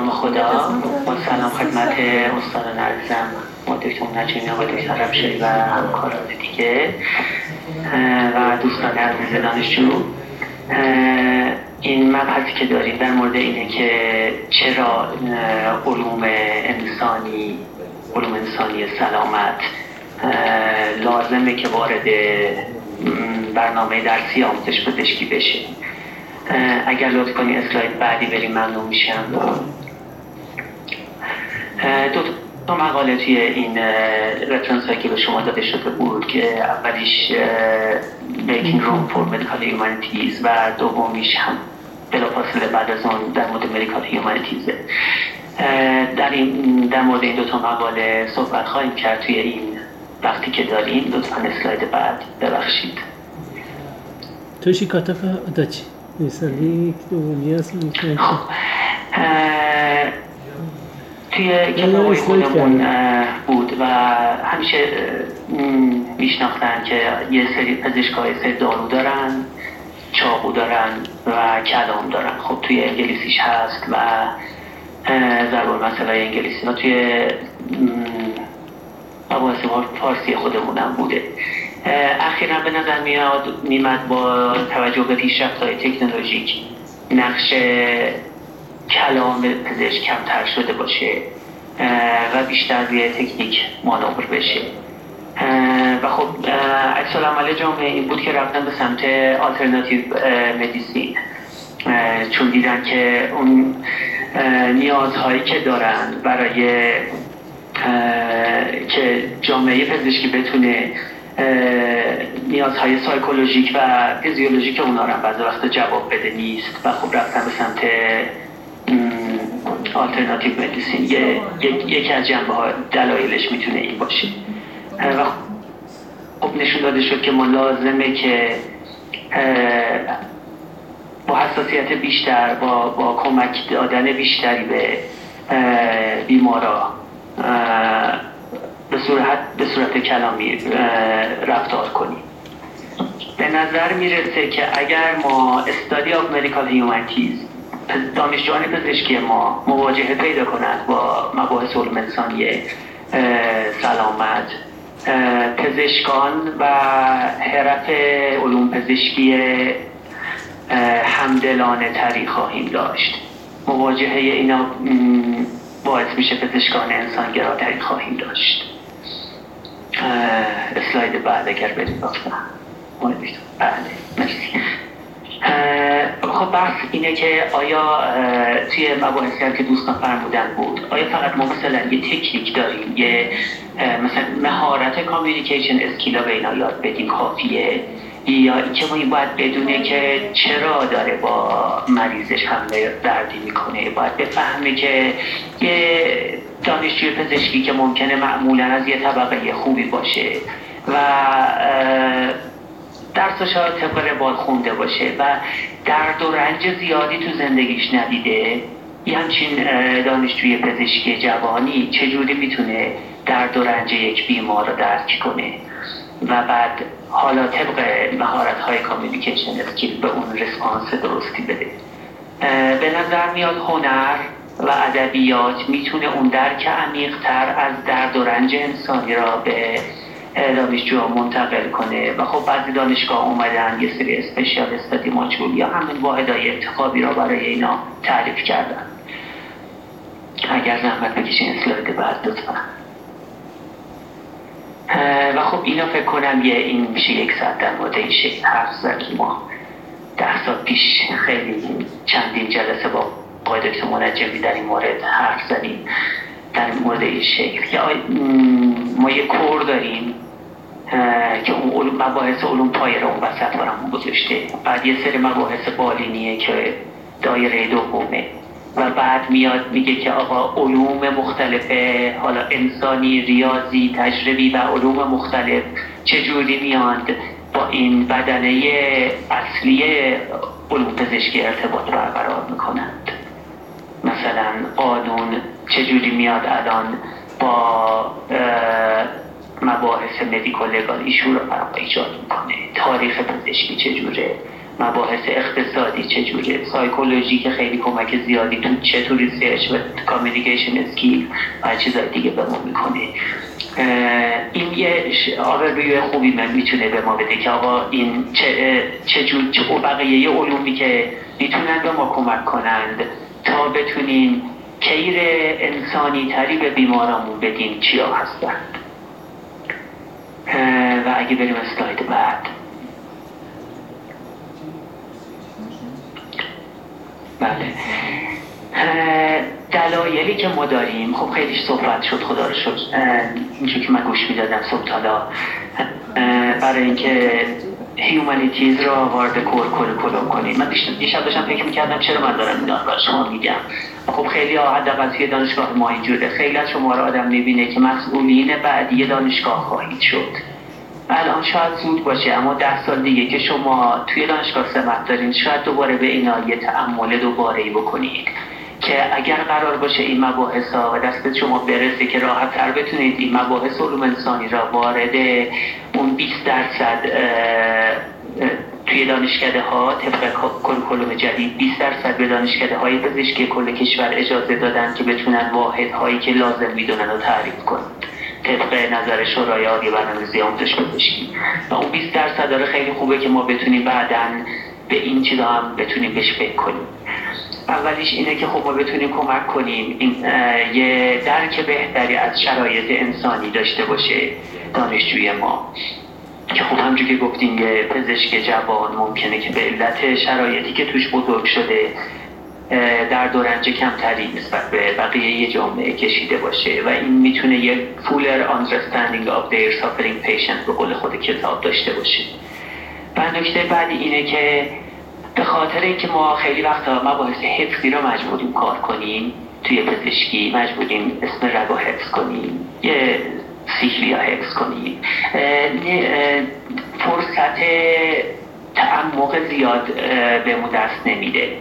نام خدا. با سلام خدمت استادان عزیزم ما دکتر نجمی آقای دکتر رمشری و همکاران دیگه. و دوستان عزیز دانشجو. این مبحثی که داریم در مورد اینه که چرا علوم انسانی علوم انسانی سلامت لازمه که وارد برنامه درسی آموزش پزشکی بشه اگر لطف کنی اسلاید بعدی بریم ممنون میشم. دو تا مقاله توی این رفرنس هایی که به شما داده شده بود که اولیش Making Room for Medical Humanities و دومیش هم بلافاصله بعد از اون در مورد Medical Humanities. در, این در مورد این دو تا مقاله صحبت خواهیم کرد توی این وقتی که داریم. لطفا اسلاید بعد ببخشید. توشی کاتاکا داچی. مثالی دومی هست. توی کتابای خودمون بود. و همیشه میشناختن که یه سری پزشکای سری دارو دارن چاقو دارن و کلام دارن. خب توی انگلیسیش هست و ضرور مسئله انگلیسی. و توی مباحث فارسی خودمونم بوده. اخیرا به نظر میاد میمد با توجه به پیشرفت های تکنولوژیک نقش کلام پزشک کمتر شده باشه و بیشتر روی تکنیک مانور بشه. و خب عکس عمل جامعه این بود که رفتن به سمت آلترناتیو مدیسین چون دیدن که اون نیازهایی که دارن برای که جامعه پزشکی بتونه نیازهای سایکولوژیک و فیزیولوژیک اونا رو بعضی وقت جواب بده نیست. و خب رفتن به سمت آلترناتیو مدیسین یکی از جنبه ها دلایلش می‌تونه این باشه. و خب نشون داده شد که ما لازمه که با حساسیت بیشتر با, با کمک دادن بیشتری به بیمارا به صورت, به صورت کلامی رفتار کنیم. به نظر می‌رسه که اگر ما study of medical humanities دانشجویان پزشکی ما مواجهه پیدا کنند با مباحث علوم انسانی سلامت پزشکان و حرف علوم پزشکی همدلانه تری خواهیم داشت. مواجهه اینا باعث میشه پزشکان انسانگراتری خواهیم داشت. اسلاید بعد اگر لطفا بله مرسی. خب بحث اینه که آیا توی مباحثی هم که دوستان فرمودن بود آیا فقط ما مثلا یه تکنیک داریم یه مثلا مهارت کامیونیکیشن اسکیلا به اینا یاد بدیم کافیه؟ یا اینکه ما باید بدونه که چرا داره با مریضش حمله دردی می‌کنه؟ باید بفهمه که یه دانشجوی پزشکی که ممکنه معمولا از یه طبقه خوبی باشه و درسش ها طبق روال خونده باشه و درد و رنج زیادی تو زندگیش ندیده. یه همچین دانشجوی پزشکی جوانی چجوری می‌تونه درد و رنج یک بیمار رو درک کنه؟ و بعد حالا طبق مهارت های کامیونیکیشن اسکیل به اون رسپانس درستی بده. به نظر میاد هنر و ادبیات می‌تونه اون درک عمیقتر از درد و رنج انسانی را به دانشجو منتقل کنه. و خب بعضی دانشگاه اومدن یه سری اسپشیال استادی ماچول یا همین واحدهای انتخابی را برای اینا تعریف کردن. اگر زحمت بکشین اسلاید بعد لطفا. و خب اینا فکر کنم یه این میشه یک ساعت در مورد این شکل حرف زد. ما ده سال پیش خیلی چندین جلسه با آقای دکتر منجمی در این مورد حرف زدیم در مورد این شکل. ما یه کور داریم. که اون علوم مباحث علوم پای رو اون وسط برامون گذاشته. بعد یه سری مباحث بالینیه که دایره دومه. و بعد میاد میگه که آقا علوم مختلف حالا انسانی ریاضی تجربی و علوم مختلف چجوری میاد با این بدنه اصلی علوم پزشکی ارتباط برقرار می‌کنند. مثلا قانون چجوری میاد الان با مباحث medical legal issue رو برام ایجاد می‌کنه. تاریخ پزشکی چجوره؟ مباحث اقتصادی چجوره؟ سایکولوژی که خیلی کمک زیادی تو چطور research و communication skill و چیزای دیگه به ما می‌کنه. این یه آوربیو خوبی من می‌تونه به ما بده که آقا این چه, چه جور چه بقیه علومی که می‌تونن به ما کمک کنند تا بتونیم کیر انسانی تری به بیمارامون بدیم چیا هستند. و اگه بریم اسلاید بعد بله دلایلی که ما داریم خب خیلی صحبت شد خدا رو شد اینجور که من گوش می‌دادم صبح برای اینکه هیومانیتیز را وارد کلم کنیم من دیشب داشتم فکر می‌کردم چرا من دارم اینا رو شما میگم. خب خیلی ها حداقل توی دانشگاه ما اینجوره. خیلی از شما رو آدم می‌بینه که مسئولین بعدی دانشگاه خواهید شد. الان شاید زود باشه اما ده سال دیگه که شما توی دانشگاه سمت دارین شاید دوباره به اینا یه تعمل دوباره ای بکنید. که اگر قرار باشه این مباحث ها و دست شما برسه که راحت تر بتونید این مباحث علوم انسانی را وارد اون 20 درصد توی دانشکده ها طبق کلکلوم جدید 20 درصد به دانشکده های پزشکی کل کشور اجازه دادن که بتونن واحد هایی که لازم می‌دونن رو تعریف کنند طبق نظر شورای عالی برنامه‌ریزی آموزش پزشکی. و اون 20 درصد داره خیلی خوبه که ما بتونیم بعدا به این چیزا هم بتونیم بهش فکر کنیم. اولیش اینه که خب ما بتونیم کمک کنیم. این یه درک بهتری از شرایط انسانی داشته باشه دانشجوی ما. که خب همجور که گفتیم یه پزشک جوان ممکنه که به علت شرایطی که توش بزرگ شده در دورنج کمتری نسبت به بقیه جامعه کشیده باشه و این می‌تونه یه فولر understanding of their suffering patient به قول خود کتاب داشته باشه. و نکته بعدی اینه که به خاطر اینکه ما خیلی وقتا مباحث حفظی رو مجبوریم کار کنیم توی پزشکی مجبوریم اسم رگا حفظ کنیم یه cycle هایی حفظ کنیم. فرصت تعمق زیاد به دست نمیده.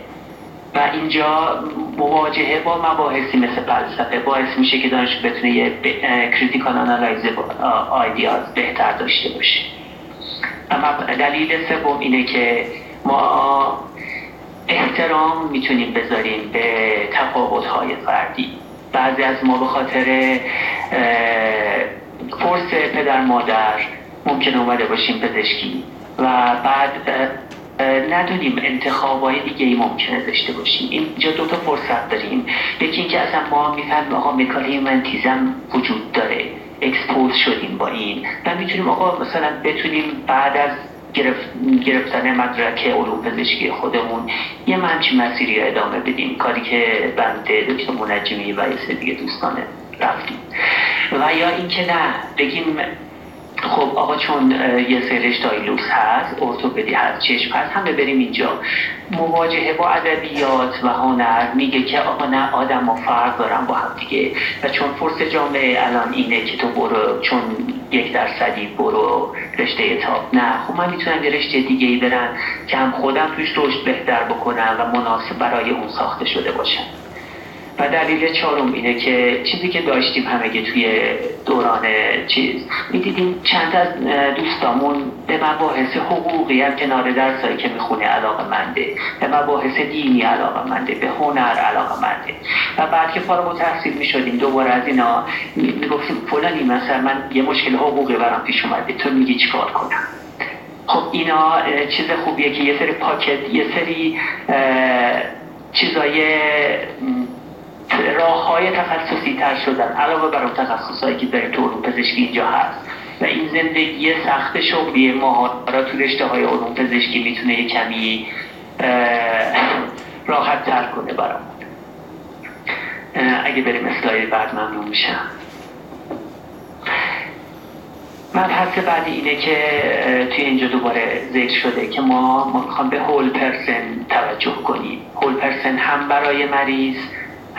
و اینجا مواجهه با مباحثی مثل فلسفه باعث میشه که دانش بتونه یه critical analyze آیدیاز بهتر داشته باشه. اما دلیل سوم اینه که ما احترام می‌تونیم بذاریم به تفاوت‌های فردی. بعضی از ما به خاطر فرس پدر مادر ممکن اومده باشیم پزشکی و بعد ندونیم انتخابای دیگه ای ممکنه داشته باشیم. اینجا دو تا فرصت داریم. یکی اینکه اصلا ما می‌فهمیم آقا منتیزم وجود داره. اکسپوز شدیم با این. و می‌تونیم آقا مثلا بتونیم بعد از گرفتن مدرک علوم پزشکی خودمون. یه منچی مسیری ادامه بدیم. کاری که بنده دکتر منجمی و یه دیگه دوستانه رفتیم. و یا اینکه نه بگیم خب آقا چون یه سرش دایلوس هست ارتوپدی هست چشم هست همه بریم اینجا. مواجهه با ادبیات و هنر میگه که آقا نه آدم ما فرق دارن با هم دیگه. و چون فرص جامعه الان اینه که تو برو چون یک درصدی برو رشته تاپ. نه خب من می‌تونم یه رشته دیگه ای برم که هم خودم توش رشد بهتر بکنم و مناسب برای اون ساخته شده باشم. و دلیل چهارم اینه که چیزی که داشتیم همه توی دوران چیز می‌دیدیم چند از دوستامون به مباحث حقوقی هم کنار درسایی که می‌خونه علاقه منده به مباحث دینی علاقه منده به هنر علاقه منده و بعد که فارغ تحصیل می‌شدیم دوباره از اینا می‌گفتیم فلانی مثلا من یه مشکل حقوقی برام پیش اومده تو میگی چیکار کنم؟ خب اینا چیز خوبیه که یه سری پاکت یه سری چیزای راه های تخصصی تر شدن. علاوه بر اون تخصص که در تو علوم پزشکی اینجا هست و این زندگی سخت شغلی را تو رشته های علوم پزشکی می‌تونه یه کمی راحت تر کنه برامون. اگه بریم اسلاید بعد ممنون میشم. مبحث بعدی اینه که توی اینجا دوباره ذکر شده که ما ما به هول پرسن توجه کنیم. هول پرسن هم برای مریض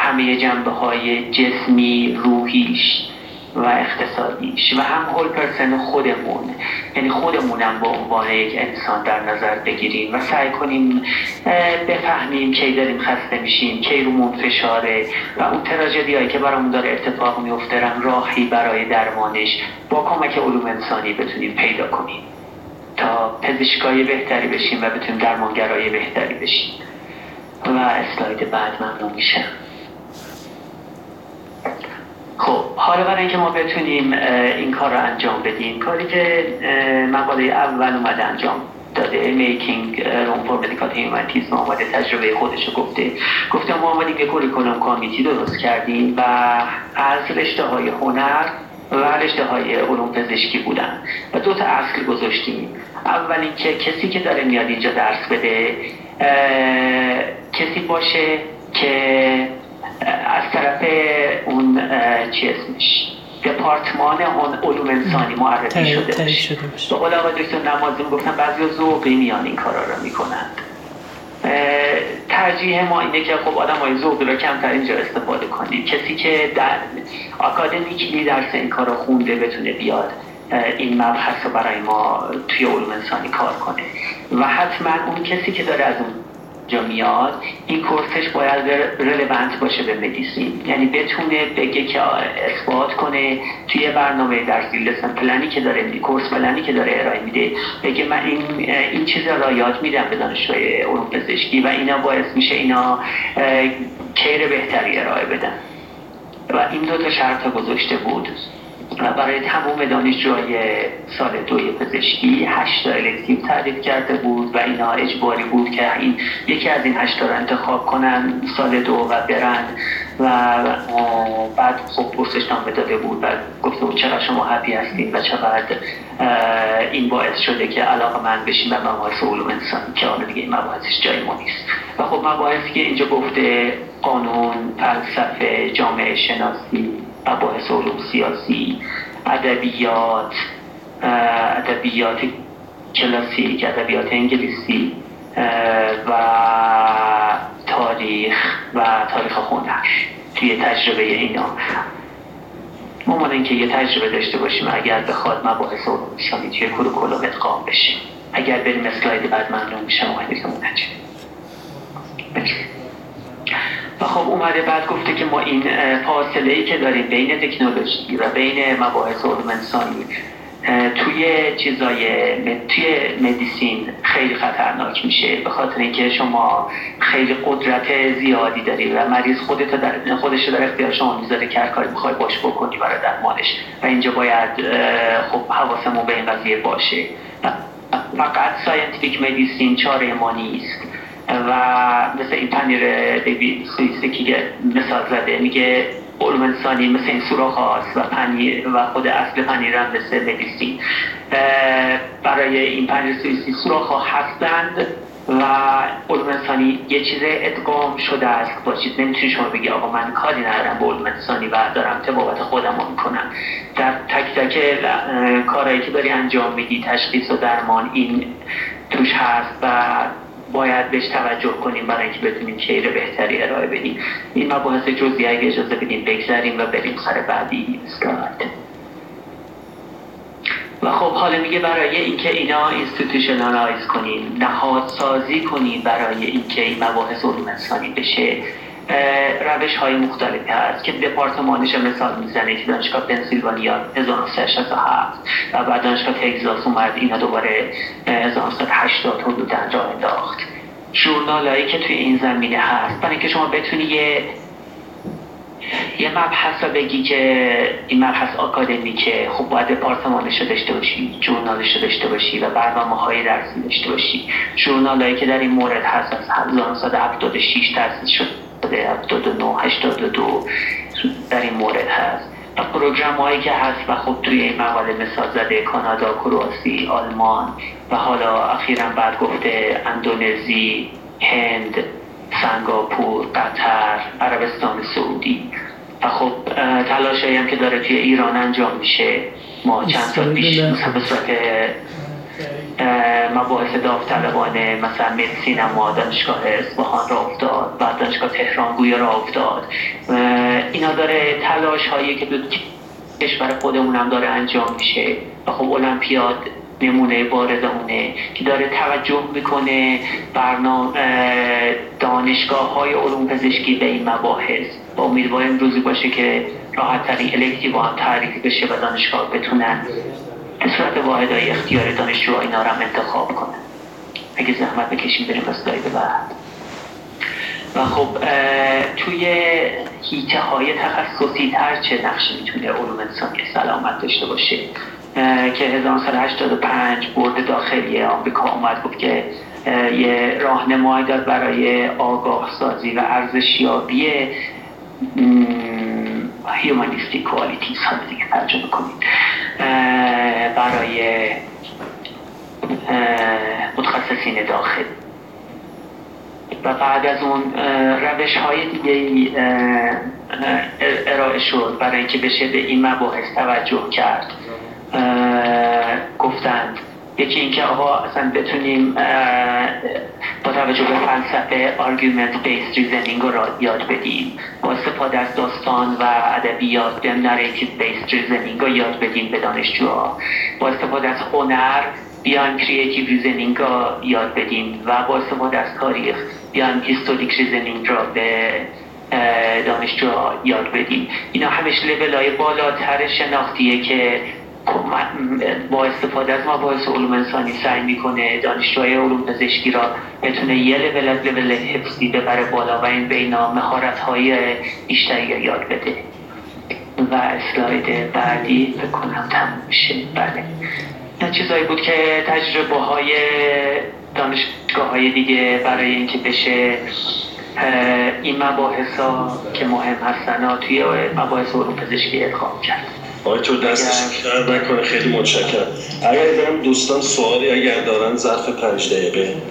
همه جنبه های جسمی روحیش و اقتصادیش و هم هول پرسن خودمون. یعنی خودمونم به عنوان یک انسان در نظر بگیریم و سعی کنیم بفهمیم کی داریم خسته میشیم کی رومون فشاره و اون تراژدی هایی که برامون داره اتفاق میفته راهی برای درمانش با کمک علوم انسانی بتونیم پیدا کنیم. تا پزشکای بهتری بشیم و بتونیم درمانگرای بهتری بشیم. و اسلاید بعد ممنون میشم خب حالا برای اینکه ما بتونیم این کار رو انجام بدیم کاری که مقاله اول اومده انجام داده Making Room for Medical Humanities آمده تجربه خودش رو گفته. گفته ما آمدیم که curriculum committee درست کردیم و از رشته های هنر و رشته های علوم پزشکی بودن و دو تا اصل گذاشتیم. اول اینکه کسی که داره میاد اینجا درس بده کسی باشه که چی اسمش؟ دپارتمان علوم انسانی معرفی شده باشه. به قول آقای دکتر نمازی می‌گفتن بعضی ذوقی میان این کارا رو می‌کنند. ترجیح ما اینه که خب آدم های ذوقی رو کمتر اینجا استفاده کنیم. کسی که در اکادمیکلی درس این کار رو خونده بتونه بیاد این مبحث رو برای ما توی علوم انسانی کار کنه. و حتما اون کسی که داره از اون جا میاد این کورسش باید relevant باشه به medicine. یعنی بتونه بگه که اثبات کنه توی برنامه درسی lesson plan ی که داره course plan ی که داره ارائه میده بگه من این این چیز را یاد میدم به دانشجوی علوم پزشکی و اینا باعث میشه اینا care بهتری ارائه بدن. و این دو تا شرط گذاشته بود. و برای تمام دانشجوهای سال دوی پزشکی هشتا elective تعریف کرده بود و اینا اجباری بود که این یکی از این هشتا رو انتخاب کنن سال دو و برن و بعد خب پرسش نامه داده بود و گفته بود چرا شما حبی هستین و چقدر این باعث شده که علاقه من بشیم به مباحث علوم انسان که حالا دیگه این مباحثش جای ما نیست. و خب مباحثی که اینجا گفته قانون فلسفه جامعه شناسی مباحث علوم سیاسی ادبیات ادبیات کلاسیک ادبیات انگلیسی و تاریخ و تاریخ هنر توی تجربه اینا. مامان اینکه یه تجربه داشته باشیم اگر بخواد مباحث علوم شامی توی کلوم ادغام بشه. اگر بریم اسلاید بعد ممنون میشم. آقای دکتر و خب اومده بعد گفته که ما این فاصله ای که داریم بین تکنولوژی و بین مباحث علوم انسانی توی چیزای توی medicine خیلی خطرناک میشه به خاطر اینکه شما خیلی قدرت زیادی داری و مریض خودت در خودش در اختیار شما می‌ذاره که هر کاری بخوای باش بکنی برای درمانش و اینجا باید خب حواسمون به این قضیه باشه. فقط scientific medicine چاره ما نیست. و مثل این پنیر دیوید سویسی که مثال زده میگه علوم انسانی مثل این سوراخ و پنیر و خود اصل پنیر هم مثل مدیسین برای این پنیر سویسی سوراخ هستند و علوم انسانی یه چیز ادغام شده است. با چیز نمی‌تونی شما بگی آقا من کاری ندارم به علوم انسانی و دارم تبابت خودم رو می‌کنم. در تک تک کارهایی که داری انجام میدی تشخیص و درمان این توش هست و باید بهش توجه کنیم برای اینکه بتونیم کیر بهتری ارائه بدیم. این مباحث جزئی اگه اجازه بدیم بگذاریم و بریم سر بعدی. اسلاید و خب حالا میگه برای اینکه اینا institutionalize کنیم نهاد سازی کنیم برای اینکه این مباحث علوم انسانی بشه. روش های مختلفی هست که دپارتمانش مثال می‌زنه که دانشگاه پنسیلوانیا 1967 و بعد دانشگاه تگزاس اومد اینا دوباره 1980 حدودا را انداخت. جورنال هایی که توی این زمینه هست برای اینکه شما بتونی یه یه مبحث رو بگی که این مبحث آکادمیکه خب باید دپارتمانش رو داشته باشی جورنالش رو داشته باشی و برنامه های درسی داشته باشی. جورنال که در این مورد هست از 1976 تاسیس شد 79 82 در این مورد هست. و پروگرام هایی که هست و خب توی این مقاله مثال زده کانادا، کرواسی، آلمان و حالا اخیرا بعد گفته اندونزی، هند، سنگاپور، قطر، عربستان سعودی. و خب تلاش هم که داره توی ایران انجام میشه. ما چند سال پیش مثلا به صورت مباحث داوطلبانه مثلا سینما دانشگاه اصفهان را افتاد و دانشگاه تهران گویا را افتاد. اینا داره تلاش هایی که کشور خودمون هم داره انجام میشه. و خب المپیاد نمونه باردمونه که داره توجه می‌کنه برنامه دانشگاه های علوم پزشکی به این مباحث. با امیدواریم روزی باشه که راحت ترین الکتیو هم تعریف بشه و دانشگاه بتونن به صورت واحد های اختیار دانشجو اینا رو انتخاب کنه. اگه زحمت بکشیم بریم اسلاید بعد. و خب توی هیته های تخصصی تر چه نقشی می‌تونه علوم انسانی سلامت داشته باشه. که 1985 بورد داخلی آمریکا اومد گفت که یه راهنمایی داد برای آگاه سازی و ارزشیابی هیومانیستی کوالیتیز ها دیگه ترجمه کنید. برای متخصصین داخل. و بعد از اون روش های دیگه ارائه شد برای اینکه بشه به این مباحث توجه کرد. گفتند یکی اینکه آقا اصلا بتونیم با توجه به فلسفه argument based reasoning رو یاد بدیم. با استفاده از داستان و ادبیات narrative based reasoning رو یاد بدیم به دانشجوها. با استفاده از هنر بیان creative reasoning را یاد بدیم و با استفاده از تاریخ بیان historic reasoning را به دانشجوها یاد بدیم. اینا همش لیول های بالاتر شناختیه که با استفاده از مباحث علوم انسانی سعی می‌کنه دانشجوهای علوم پزشکی را بتونه یه لول از لول حفظی ببره بالا و این به اینا مهارت های بیشتری یاد بده. و اسلاید بعدی بکنم تموم میشه بله. چیزایی بود که تجربه های دانشگاه های دیگه برای اینکه بشه این مباحث ها که مهم هستن ها توی مباحث علوم پزشکی ادغام کرد. آقای تو دستش کرد نکنه خیلی متشکرم. اگر دارم دوستان سوالی اگر دارن ظرف پنج دقیقه.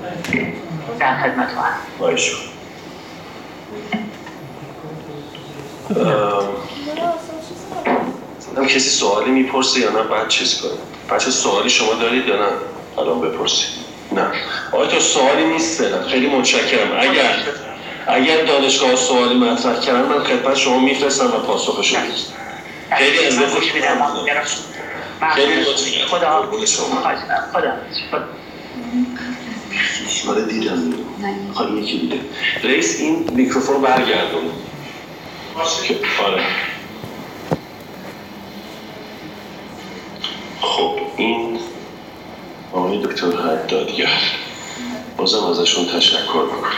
در خدمت هم کسی سوالی می‌پرسه یا نه بعد چیز کنه بچه سوالی شما دارید یا نه؟ الان بپرسید. نه. آقای تو سوالی نیست فعلا. خیلی متشکرم. اگر اگر دانشگاه سوالی مطرح کردن من خدمت شما میفرستم و پاسخش رو خیلی از خوش میدم خیلی خدا خدا آره دیدم خواهی یکی دیده رئیس این میکروفون برگردون. آره. خب این آقای دکتر حدادگر بازم ازشون تشکر می‌کنم.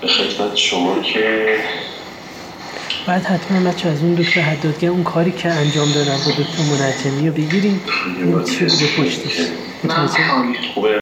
به خدمت شما که بعد حتما بچه از اون دکتر حدادگر اون کاری که انجام دادن با دکتر منجمی رو بگیریم. این چی بوده پشتش؟